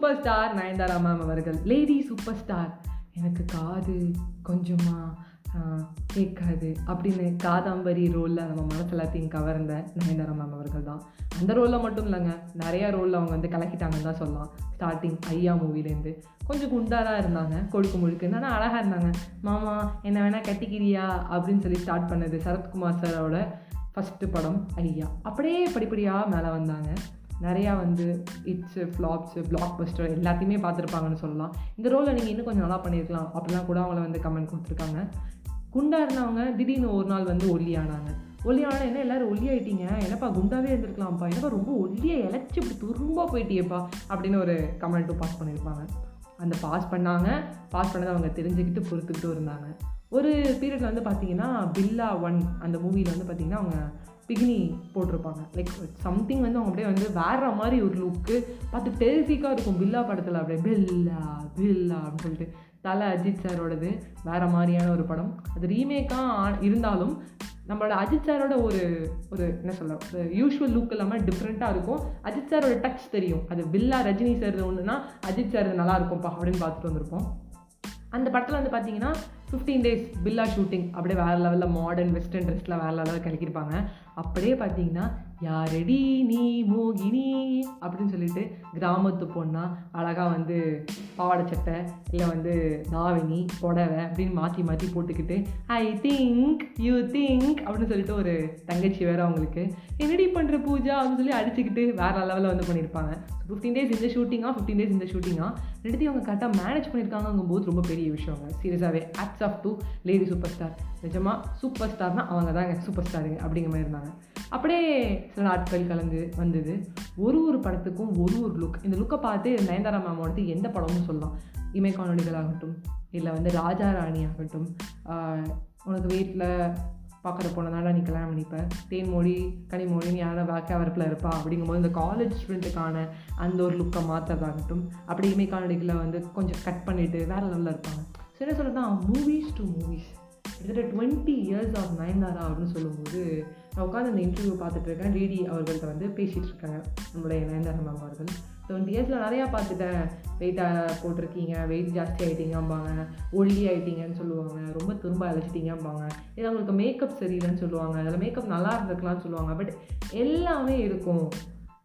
Super star Nayanthara ma'am அவர்கள். Lady super star எனக்கு காது கொஞ்சமாக கேட்காது அப்படின்னு காதாம்பரி ரோலில் நம்ம மனசு எல்லாத்தையும் கவர்ந்த நயன்தாரா மேம் அவர்கள் தான். அந்த ரோலில் மட்டும் இல்லைங்க. நிறையா ரோலில் அவங்க வந்து கலக்கிட்டாங்கன்னு தான் சொல்லலாம். ஸ்டார்டிங் ஐயா மூவிலேருந்து கொஞ்சம் குண்டாராக இருந்தாங்க. கொழுக்கு முழுக்குன்னு ஆனால் அழகாக இருந்தாங்க. மாமா என்ன வேணால் கட்டிக்கிறியா? அப்படின்னு சொல்லி ஸ்டார்ட் பண்ணது சரத்குமார் சாரோட ஃபஸ்ட்டு படம் ஐயா. அப்படியே படிப்படியாக மேலே வந்தாங்க. நிறையா வந்து இட்ஸு ஃப்ளாப்ஸு பிளாக் பஸ்டர் எல்லாத்தையுமே பார்த்துருப்பாங்கன்னு சொல்லலாம். இந்த ரோலை நீங்கள் இன்னும் கொஞ்சம் நல்லா பண்ணியிருக்கலாம். அப்படிலாம் கூட அவங்கள வந்து கமெண்ட் கொடுத்துருக்காங்க. குண்டாக இருந்தவங்க திடீர்னு ஒரு நாள் வந்து ஒல்லியானாங்க ஒல்லியான என்ன எல்லாரும் ஒல்லியாயிட்டீங்க என்னப்பா குண்டாவே இருந்திருக்கலாம்ப்பா. என்னப்பா ரொம்ப ஒல்லியை இழைச்சி இப்படி துரும்பாக போயிட்டியேப்பா. அப்படின்னு ஒரு கமெண்ட்டும் பாஸ் பண்ணியிருப்பாங்க. அந்த பாஸ் பண்ணாங்க. பாஸ் பண்ணதை அவங்க தெரிஞ்சுக்கிட்டு பொறுத்துக்கிட்டும் இருந்தாங்க. ஒரு பீரியடில் வந்து பார்த்தீங்கன்னா பில்லா ஒன் அந்த மூவியில் வந்து பார்த்தீங்கன்னா அவங்க பிகினி போட்டிருப்பாங்க. லைக் சம்திங் வந்து அவங்க அப்படியே வந்து வேற மாதிரி ஒரு லுக்கு பார்த்து டெரிஃபிக்காக இருக்கும். பில்லா படத்தில் அப்படியே பில்லா பில்லா அப்படின்னு சொல்லிட்டு. தலை அஜித் சாரோடது வேற மாதிரியான ஒரு படம். அது ரீமேக்காக இருந்தாலும் நம்மளோட அஜித் சாரோட ஒரு ஒரு என்ன சொல்ல ஒரு யூஷுவல் லுக் இல்லாமல் டிஃப்ரெண்ட்டாக இருக்கும். அஜித் சாரோட டச் தெரியும். அது பில்லா ரஜினி சார் ஒன்றுனா அஜித் சார் நல்லா இருக்கும்ப்பா அப்படின்னு பார்த்துட்டு வந்திருப்போம். அந்த படத்தில் வந்து பார்த்தீங்கன்னா ஃபிஃப்டீன் டேஸ் பில்லா ஷூட்டிங் அப்படியே வேறு லெவலில் மாடர்ன் வெஸ்டர்ன் ட்ரெஸ்லாம் வேறு லெவலில் கலக்கியிருப்பாங்க அப்படியே பார்த்தீங்கன்னா யாரெடி நீ மோகினி? அப்படின்னு சொல்லிட்டு கிராமத்து பொண்ணா அழகாக வந்து பாவாடை சட்டை இல்லை வந்து தாவினி புடவை அப்படின்னு மாற்றி மாற்றி போட்டுக்கிட்டு ஐ திங்க் யூ திங்க் அப்படின்னு சொல்லிட்டு ஒரு தங்கச்சி வேறு அவங்களுக்கு என்னடி பண்ணுற பூஜா? அப்படின்னு சொல்லி அடிச்சுக்கிட்டு வேறு லெவலில் வந்து பண்ணியிருப்பாங்க. ஃபிஃப்டீன் டேஸ் இந்த ஷூட்டிங்காக ஃபிஃப்டீன் டேஸ் இந்த ஷூட்டிங்காக ரெண்டுத்தையும் அவங்க கரெக்டாக மேனேஜ் பண்ணியிருக்காங்கும் போது ரொம்ப பெரிய விஷயங்க சீரியஸாகவே acts of two lady superstar நிஜமாக சூப்பர் ஸ்டார்னால் அவங்க தாங்க சூப்பர் ஸ்டாருங்க அப்படிங்கிற மாதிரி இருந்தாங்க. அப்படியே சில நாட்கள் கலந்து வந்தது. ஒரு ஒரு படத்துக்கும் ஒரு ஒரு லுக் இந்த லுக்கை பார்த்து நயன்தாரா மேமோடது எந்த படம்னு சொல்லலாம். இமை காணொலிகள் ஆகட்டும் இல்லை வந்து ராஜா ராணி ஆகட்டும் உனக்கு வீட்டில் பார்க்குற பொண்ணு நீ கல்யாணம் பண்ணிப்ப. தேன்மொழி கனிமொழின்னு யாரும் வேக்க வரப்பில் இருப்பா. அப்படிங்கும்போது இந்த காலேஜ் ஸ்டூடெண்ட்டுக்கான அந்த ஒரு லுக்கை மாற்றுறதாகட்டும் அப்படி இமை காணொலிகளை வந்து கொஞ்சம் கட் பண்ணிவிட்டு வேறு லெவலில் இருப்பாங்க. ஸோ என்ன சொல்கிறதுனா மூவிஸ் டு மூவிஸ் கிட்டத்தட்ட டுவெண்ட்டி இயர்ஸ் ஆஃப் நயன்தாரா அப்படின்னு சொல்லும்போது நான் உட்காந்து அந்த இன்டர்வியூ பார்த்துட்டு இருக்கேன். டிடி அவர்கள்ட்ட வந்து பேசிகிட்டு இருக்காங்க நம்மளுடைய நயன்தாரா மேம் அவர்கள். டுவெண்ட்டி இயர்ஸில் நிறையா பார்த்துட்டேன். வெயிட்டாக போட்டிருக்கீங்க. வெயிட் ஜாஸ்தி ஆகிட்டீங்கம்பாங்க ஒல்லி ஆகிட்டீங்கன்னு சொல்லுவாங்க. ரொம்ப திரும்ப அழைச்சிட்டீங்கம்பாங்க இது அவங்களுக்கு மேக்கப் சரியில்லைன்னு சொல்லுவாங்க. அதில் மேக்கப் நல்லா இருந்திருக்கலாம்னு சொல்லுவாங்க. பட் எல்லாமே இருக்கும்.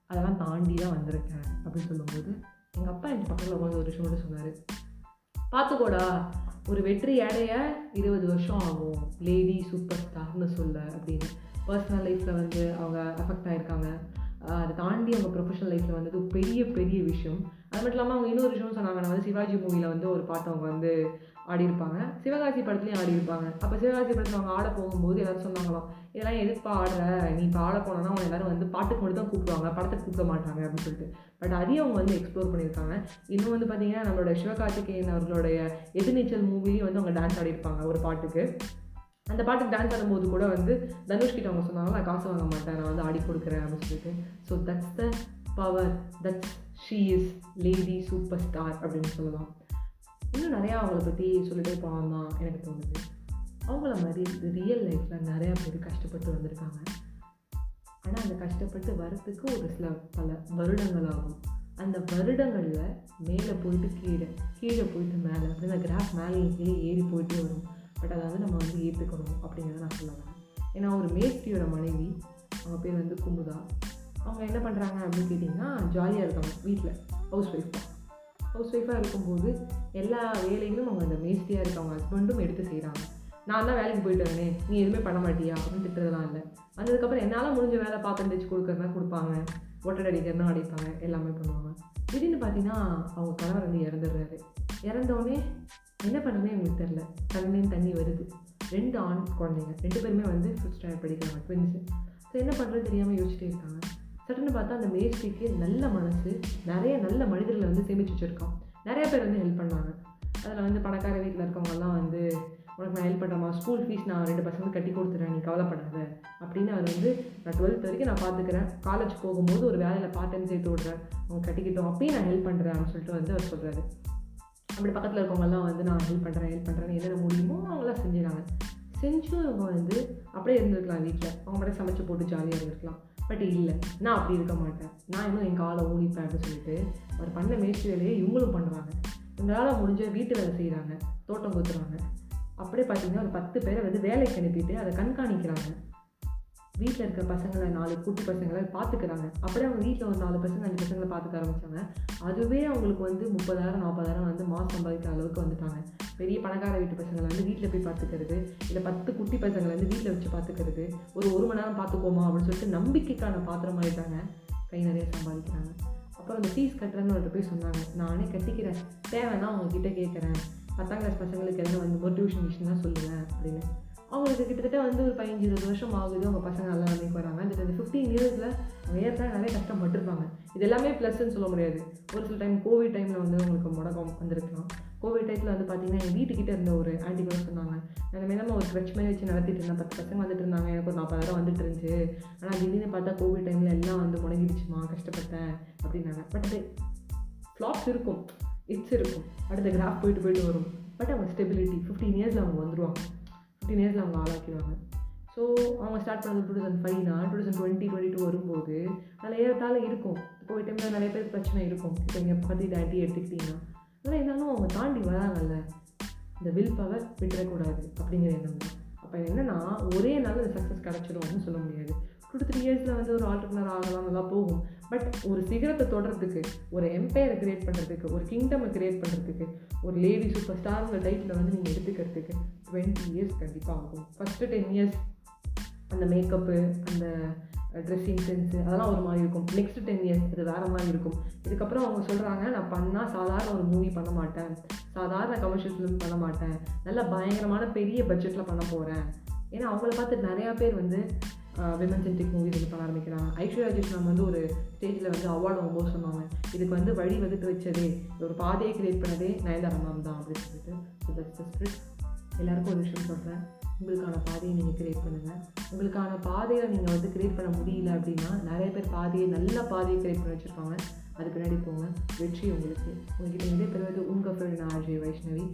அதெல்லாம் தாண்டி தான் வந்திருக்கேன் அப்படின்னு சொல்லும்போது எங்கள் அப்பா எனக்கு பக்கத்தில் உட்காந்து ஒரு விஷயம் மட்டும் சொன்னார். பார்த்துக்கோடா ஒரு வெற்றி அடைய இருபது வருஷம் ஆகும். லேடி சூப்பர் ஸ்டார்னு சொல்ல அப்படின்னு. பர்சனல் லைஃப்பில் வந்து அவங்க அஃபெக்ட் ஆகிருக்காங்க அதை தாண்டி அவங்க ப்ரொஃபஷனல் லைஃப்பில் வந்தது பெரிய பெரிய விஷயம். அது மட்டும் இல்லாமல் அவங்க இன்னொரு விஷயம் சொன்னாங்க. நான் வந்து சிவாஜி மூவியில் வந்து ஒரு பாட்டு அவங்க வந்து ஆடியிருப்பாங்க. சிவகாசி படத்துலையும் ஆடியிருப்பாங்க. அப்போ சிவகாசி படத்தில் அவங்க ஆட போகும்போது எல்லாரும் சொன்னாங்களாம் இதெல்லாம் எது பாடுற நீ பாட ஆட போனோன்னா அவங்க எல்லோரும் வந்து பாட்டுக்கு மட்டும் தான் கூப்பிடுவாங்க. படத்துக்கு கூப்பிட மாட்டாங்க அப்படின்னு சொல்லிட்டு. பட் அதையும் அவங்க வந்து எக்ஸ்ப்ளோர் பண்ணியிருக்காங்க. இன்னும் வந்து பார்த்தீங்கன்னா நம்மளோட சிவகார்த்திகேயன் அவர்களுடைய எதிர்நீச்சல் மூவிலையும் வந்து அவங்க டான்ஸ் ஆடியிருப்பாங்க ஒரு பாட்டுக்கு. அந்த பாட்டுக்கு டான்ஸ் ஆடும்போது கூட வந்து தனுஷ்கிட்ட அவங்க சொன்னாங்க நான் காசு வாங்க மாட்டேன். நான் வந்து ஆடி கொடுக்குறேன். அப்படின்னு சொல்லிட்டு. So that's the power that's she is lady superstar அப்படின்னு சொல்லலாம். இன்னும் நிறையா அவங்கள பற்றி சொல்லிட்டே போகலாம் தான் எனக்கு தோணுது. அவங்கள மாதிரி ரியல் லைஃப்பில் நிறையா பேர் கஷ்டப்பட்டு வந்திருக்காங்க. ஆனால் அந்த கஷ்டப்பட்டு வரத்துக்கு ஒரு சில பல வருடங்கள் ஆகும் அந்த வருடங்களில் மேலே போயிட்டு கீழே கீழே போயிட்டு மேலே அப்படி அந்த கிராஃப் மேலே கீழே ஏறி போயிட்டே வரும். பட் அதை வந்து நம்ம வந்து ஏற்றுக்கணும் அப்படிங்கிறத நான் சொல்லுவேன் ஏன்னா ஒரு மேஸ்திரியோட மனைவி அவங்க பேர் வந்து குமுதா. அவங்க என்ன பண்ணுறாங்க அப்படின்னு கேட்டிங்கன்னா ஜாலியாக இருக்காங்க வீட்டில் ஹவுஸ் ஒய்ஃப் ஹவுஸ் ஒய்ஃபாக இருக்கும்போது எல்லா வேலைகளும் அவங்க அந்த மேஸ்திரியாக இருக்கவங்க ஹஸ்பண்டும் எடுத்து செய்கிறாங்க நான் தான் வேலைக்கு போயிட்டு வரேனே நீ எதுவுமே பண்ண மாட்டியா? அப்படின்னு திட்டுறதுலாம் இல்லை. வந்ததுக்கப்புறம் என்னால் முடிஞ்ச வேலை பாத்திரம் தைச்சு கொடுக்குறதுனா கொடுப்பாங்க. ஒட்டடை அடிக்கிறதுனா அடிப்பாங்க? எல்லாமே பண்ணுவாங்க. திடீர்னு பார்த்தீங்கன்னா அவங்க கணவர் வந்து இறந்துடுறாரு. இறந்தோடனே என்ன பண்ணுறதுனே எங்களுக்கு தெரில கண்ணின் தண்ணி வருது. ரெண்டு ஆண் குழந்தைங்க ரெண்டு பேருமே வந்து ஃபிஃப்த் ஸ்டாண்டர்ட் படிக்கிறாங்க ட்வின்ஸு ஸோ என்ன பண்ணுறது தெரியாமல் யோசிச்சுட்டே இருக்காங்க. சட்டுன்னு பார்த்தா அந்த மேஸ்திக்கு நல்ல மனசு நிறைய நல்ல மனிதர்களை வந்து சேமித்து வச்சுருக்கான். நிறைய பேர் வந்து ஹெல்ப் பண்ணாங்க. அதில் வந்து பணக்கார வீட்டில் இருக்கவங்கலாம் வந்து உனக்கு நான் ஹெல்ப் பண்ணுறேம்மா ஸ்கூல் ஃபீஸ் நான் ரெண்டு பசங்க கட்டி கொடுத்துறேன். நீ கவலைப்படாத. அப்படின்னு அவர் வந்து நான் டுவெல்த் வரைக்கும் நான் பார்த்துக்கிறேன் காலேஜ் போகும்போது ஒரு வேலையில் பார்ட் டைம் சேர்த்து விட்றேன். அவங்க கட்டிக்கிட்டோம். அப்பயும் நான் ஹெல்ப் பண்ணுறேன் அப்படின்னு சொல்லிட்டு வந்து அவர் சொல்கிறாரு அப்படி பக்கத்தில் இருக்கவங்கெல்லாம் வந்து நான் ஹெல்ப் பண்ணுறேன் ஹெல்ப் பண்ணுறேன்னு என்னென்ன முடியுமோ அவங்களாம் செஞ்சுறாங்க செஞ்சும் இவங்க வந்து அப்படியே இருந்திருக்கலாம் வீட்டில் அவங்க மட்டும் சமைச்சு போட்டு ஜாலியாக இருந்திருக்கலாம். பட் இல்லை நான் அப்படி இருக்க மாட்டேன். நான் இன்னும் என் காலை ஊழிப்பேன் அப்படின்னு சொல்லிட்டு அவர் பண்ண முயற்சி வேலையை இவங்களும் பண்ணுறாங்க இவங்களால் முடிஞ்ச வீட்டு வேலை செய்கிறாங்க தோட்டம் கொத்துறாங்க. அப்படியே பார்த்தீங்கன்னா ஒரு பத்து பேரை வந்து வேலைக்கு அனுப்பிட்டு அதை கண்காணிக்கிறாங்க. வீட்டில் இருக்கிற பசங்களை நாலு குட்டி பசங்களை பார்த்துக்கிறாங்க. அப்படியே அவங்க வீட்டில் ஒரு நாலு பசங்க அஞ்சு பசங்களை பார்த்துக்க ஆரம்பிச்சாங்க. அதுவே அவங்களுக்கு வந்து முப்பதாயிரம் நாற்பதாயிரம் வந்து மாதம் சம்பாதிக்கிற அளவுக்கு வந்துட்டாங்க. பெரிய பணக்கார வீட்டு பசங்களை வந்து வீட்டில் போய் பார்த்துக்கிறது இல்லை பத்து குட்டி பசங்களை வந்து வீட்டில் வச்சு பார்த்துக்கிறது ஒரு ஒரு மணி நேரம் பார்த்துக்கோமா அப்படின்னு சொல்லிட்டு நம்பிக்கைக்கான பாத்திரம் ஆகிட்டாங்க கை நிறைய சம்பாதிக்கிறாங்க. அப்புறம் அந்த ஃபீஸ் கட்டுறேன்னு அவர்கிட்ட போய் சொன்னாங்க. நானே கட்டிக்கிறேன். தேவைன்னா அவங்கக்கிட்ட கேட்குறேன். பத்தாம் கிளாஸ் பசங்களுக்கு எதனா வந்து டியூஷன் மிஷின் தான் சொல்லுவேன் அப்படின்னு. அவங்களுக்கு கிட்டத்தட்ட வந்து ஒரு பதினஞ்சு இருபது வருஷம் ஆகுது அவங்க பசங்க நல்லா வேலைக்கு வராங்க இந்த ஃபிஃப்டீன் இயர்ஸில் அவங்க ஏற்கனவே நிறைய கஷ்டப்பட்டுருப்பாங்க. இது எல்லாமே ப்ளஸ்ன்னு சொல்ல முடியாது. ஒரு சில டைம் கோவிட் டைமில் வந்து உங்களுக்கு முடக்கம் வந்திருக்கலாம். கோவிட் டைத்தில் வந்து பார்த்தீங்கன்னா எங்கள் வீட்டுக்கிட்ட இருந்த ஒரு ஆண்டி கூட சொன்னாங்க. அந்த மாதிரி நம்ம ஒரு க்ரட்ச் மாதிரி வச்சு நடத்திட்டு இருந்தேன். பத்து பசங்க வந்துட்டு இருந்தாங்க. எனக்கு ஒரு நாற்பதாயிரம் வந்துட்டு இருந்துச்சு. ஆனால் திடீர்னு பார்த்தா கோவிட் டைமில் எல்லாம் வந்து முடங்கிடுச்சுமா? கஷ்டப்பட்டேன். அப்படின்னாங்க. பட் அது ஃப்ளாப்ஸ் இருக்கும். இட்ஸ் இருக்கும். அடுத்த கிராஃப் போயிட்டு போயிட்டு வரும். பட் அவங்க ஸ்டெபிலிட்டி ஃபிஃப்டீன் இயர்ஸில் அவங்க வந்துடுவாங்க ஃபிஃப்டீன் இயர்ஸில் அவங்க ஆளாக்கிடுவாங்க. ஸோ அவங்க ஸ்டார்ட் பண்ணது two thousand ஃபைவ்னா two thousand twenty twenty two வரும்போது நல்ல ஏறத்தாழ இருக்கும். கோவிட் டைமில் நிறைய பேர் பிரச்சனை இருக்கும். இப்போ இங்கே பற்றி டேட்டி எடுத்துக்கிட்டிங்கன்னா. ஆனால் இருந்தாலும் அவங்க தாண்டி வராங்கல்ல. இந்த வில் பவர் விட்டுறக்கூடாது அப்படிங்கிற எண்ணம். அப்போ என்னென்னா ஒரே நாள் அந்த சக்ஸஸ் கிடச்சிடும் அப்படின்னு சொல்ல முடியாது. டூ த்ரீ இயர்ஸில் வந்து ஒரு ஆண்டர்பனர் ஆகலாம் நல்லா போகும். பட் ஒரு சிகரத்தை தொடர்றதுக்கு ஒரு எம்பையரை கிரியேட் பண்ணுறதுக்கு ஒரு கிங்டமை கிரியேட் பண்ணுறதுக்கு ஒரு லேடி சூப்பர் ஸ்டாருங்கிற டைட்டில் வந்து நீங்கள் எடுத்துக்கிறதுக்கு டுவெண்ட்டி இயர்ஸ் கண்டிப்பாக ஆகும். ஃபஸ்ட்டு டென் இயர்ஸ் அந்த மேக்கப்பு அந்த ட்ரெஸ்ஸிங் சென்ஸு அதெல்லாம் ஒரு மாதிரி இருக்கும். நெக்ஸ்ட் டென் இயர்ஸ் அது வேறு மாதிரி இருக்கும். இதுக்கப்புறம் அவங்க சொல்கிறாங்க நான் பண்ணால் சாதாரண ஒரு மூவி பண்ண மாட்டேன். சாதாரண கமர்ஷியல் ஃபிலிம் பண்ண மாட்டேன். நல்ல பயங்கரமான பெரிய பட்ஜெட்டில் பண்ண போகிறேன் ஏன்னா அவங்கள பார்த்து நிறையா பேர் வந்து விமன் சென்ட்ரிக் மூவிஸ் இது பண்ண ஆரம்பிக்கிறாங்க. ஐஸ்வர்யா ராஜேஷ் மேம் வந்து ஒரு ஸ்டேஜில் வந்து அவார்டு வாங்கும்போது சொன்னாங்க. இதுக்கு வந்து வழி வகுத்து வச்சதே ஒரு பாதையை கிரியேட் பண்ணதே நயன்தாரா மேம் தான் அப்படின்னு சொல்லிட்டு. ஸோ எல்லாருக்கும் ஒரு விஷயம் சொல்கிறேன் உங்களுக்கான பாதையை நீங்கள் கிரியேட் பண்ணுங்கள் உங்களுக்கான பாதையை நீங்கள் வந்து கிரியேட் பண்ண முடியல அப்படின்னா நிறைய பேர் பாதையை நல்ல பாதையை கிரியேட் பண்ணி வச்சுருப்பாங்க. அது பின்னாடி போங்க. வெற்றி உங்களுக்கு. உங்ககிட்ட நிறைய பேர் வந்து உங்கள் ஃப்ரெண்ட் நான் அஜய் வைஷ்ணவி.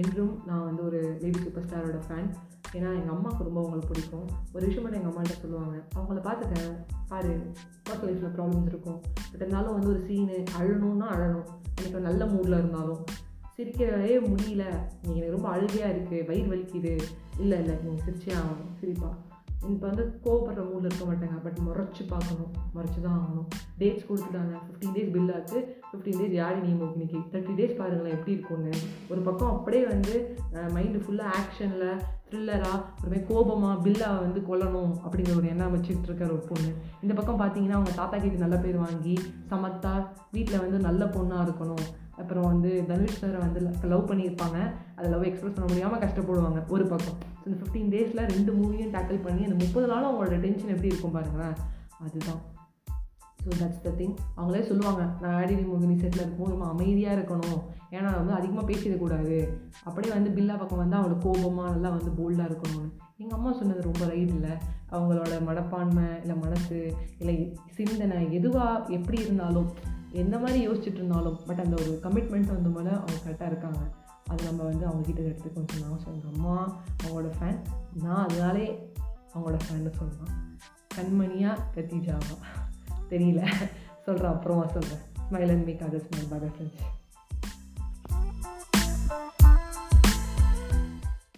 என்றும் நான் வந்து ஒரு லேடி சூப்பர் ஸ்டாரோட ஃபேன் ஏன்னா எங்கள் அம்மாவுக்கு ரொம்ப அவங்களை பிடிக்கும். ஒரு விஷயம் மட்டும் எங்கள் அம்மாட்ட சொல்லுவாங்க. அவங்கள பார்த்துட்டேன் பாரு ஒர்க் லைஃப்பில் ப்ராப்ளம்ஸ் இருக்கும். பட் இருந்தாலும் வந்து ஒரு சீனு அழணும்னா அழணும். எனக்கு நல்ல மூடில் இருந்தாலும். சிரிக்கவே முடியல. நீங்கள் எனக்கு ரொம்ப அழுகையாக இருக்குது வயிறு வலிக்குது. இல்லை இல்லை நீங்கள் சிரிச்சே ஆகணும். சிரிப்பா. இப்போ வந்து கோவப்படுற மூடில் இருக்க மாட்டாங்க. பட் முறைச்சி பார்க்கணும். முறைச்சி தான் ஆகணும் டேட்ஸ் கொடுத்துட்டாங்க ஃபிஃப்டீன் டேஸ் பில் ஆச்சு. ஃபிஃப்டீன் டேஸ் யாரி நீ இன்னைக்கு? தேர்ட்டி டேஸ் பாருங்களேன் எப்படி இருக்கும்னு. ஒரு பக்கம் அப்படியே வந்து மைண்டு ஃபுல்லாக ஆக்ஷனில் த்ரில்லராக ஒருமே கோபமாக பில்லாக வந்து கொல்லணும் அப்படிங்கிற ஒரு எண்ணம் வச்சுட்டு இருக்கிற ஒரு பொண்ணு. இந்த பக்கம் பார்த்தீங்கன்னா அவங்க தாத்தா கிட்ட நல்ல பேர் வாங்கி சமத்தா வீட்டில் வந்து நல்ல பொண்ணாக இருக்கணும். அப்புறம் வந்து தனுஷ் சாரை வந்து லவ் பண்ணியிருப்பாங்க. அதை லவ் எக்ஸ்பிரஸ் பண்ண முடியாமல் கஷ்டப்படுவாங்க ஒரு பக்கம். ஸோ இந்த ஃபிஃப்டீன் டேஸில் ரெண்டு மூவியும் டேக்கிள் பண்ணி அந்த முப்பது நாளும் அவங்களோட டென்ஷன் எப்படி இருக்கும் பாருங்களேன். அதுதான். ஸோ தட்ஸ் த திங் அவங்களே சொல்லுவாங்க நான் ஆடினி மூவினி செட்டில் இருக்கும் ரொம்ப அமைதியாக இருக்கணும். ஏன்னா வந்து அதிகமாக பேசிடக்கூடாது. அப்படியே வந்து பில்லா பக்கம் வந்து அவங்களுக்கு கோபமாக நல்லா வந்து போல்டாக இருக்கணும்னு. எங்கள் அம்மா சொன்னது ரொம்ப ரைட் இல்லை. அவங்களோட மனப்பான்மை இல்லை மனசு இல்லை சிந்தனை எதுவாக எப்படி இருந்தாலும் எந்த மாதிரி யோசிச்சுட்டு இருந்தாலும் பட் அந்த ஒரு கமிட்மெண்ட் வந்த போல அவங்க கரெக்டாக இருக்காங்க. அது நம்ம வந்து அவங்கக்கிட்ட எடுத்து கொஞ்சம் நான் எங்கள் அம்மா அவங்களோட ஃபேன் நான் அதனாலே அவங்களோட ஃபேன்னு சொல்லலாம். கண்மணியாக கத்திஜாவா தெரியல. சொல்கிறேன் அப்புறமா சொல்கிறேன் smile and make other smile bye friends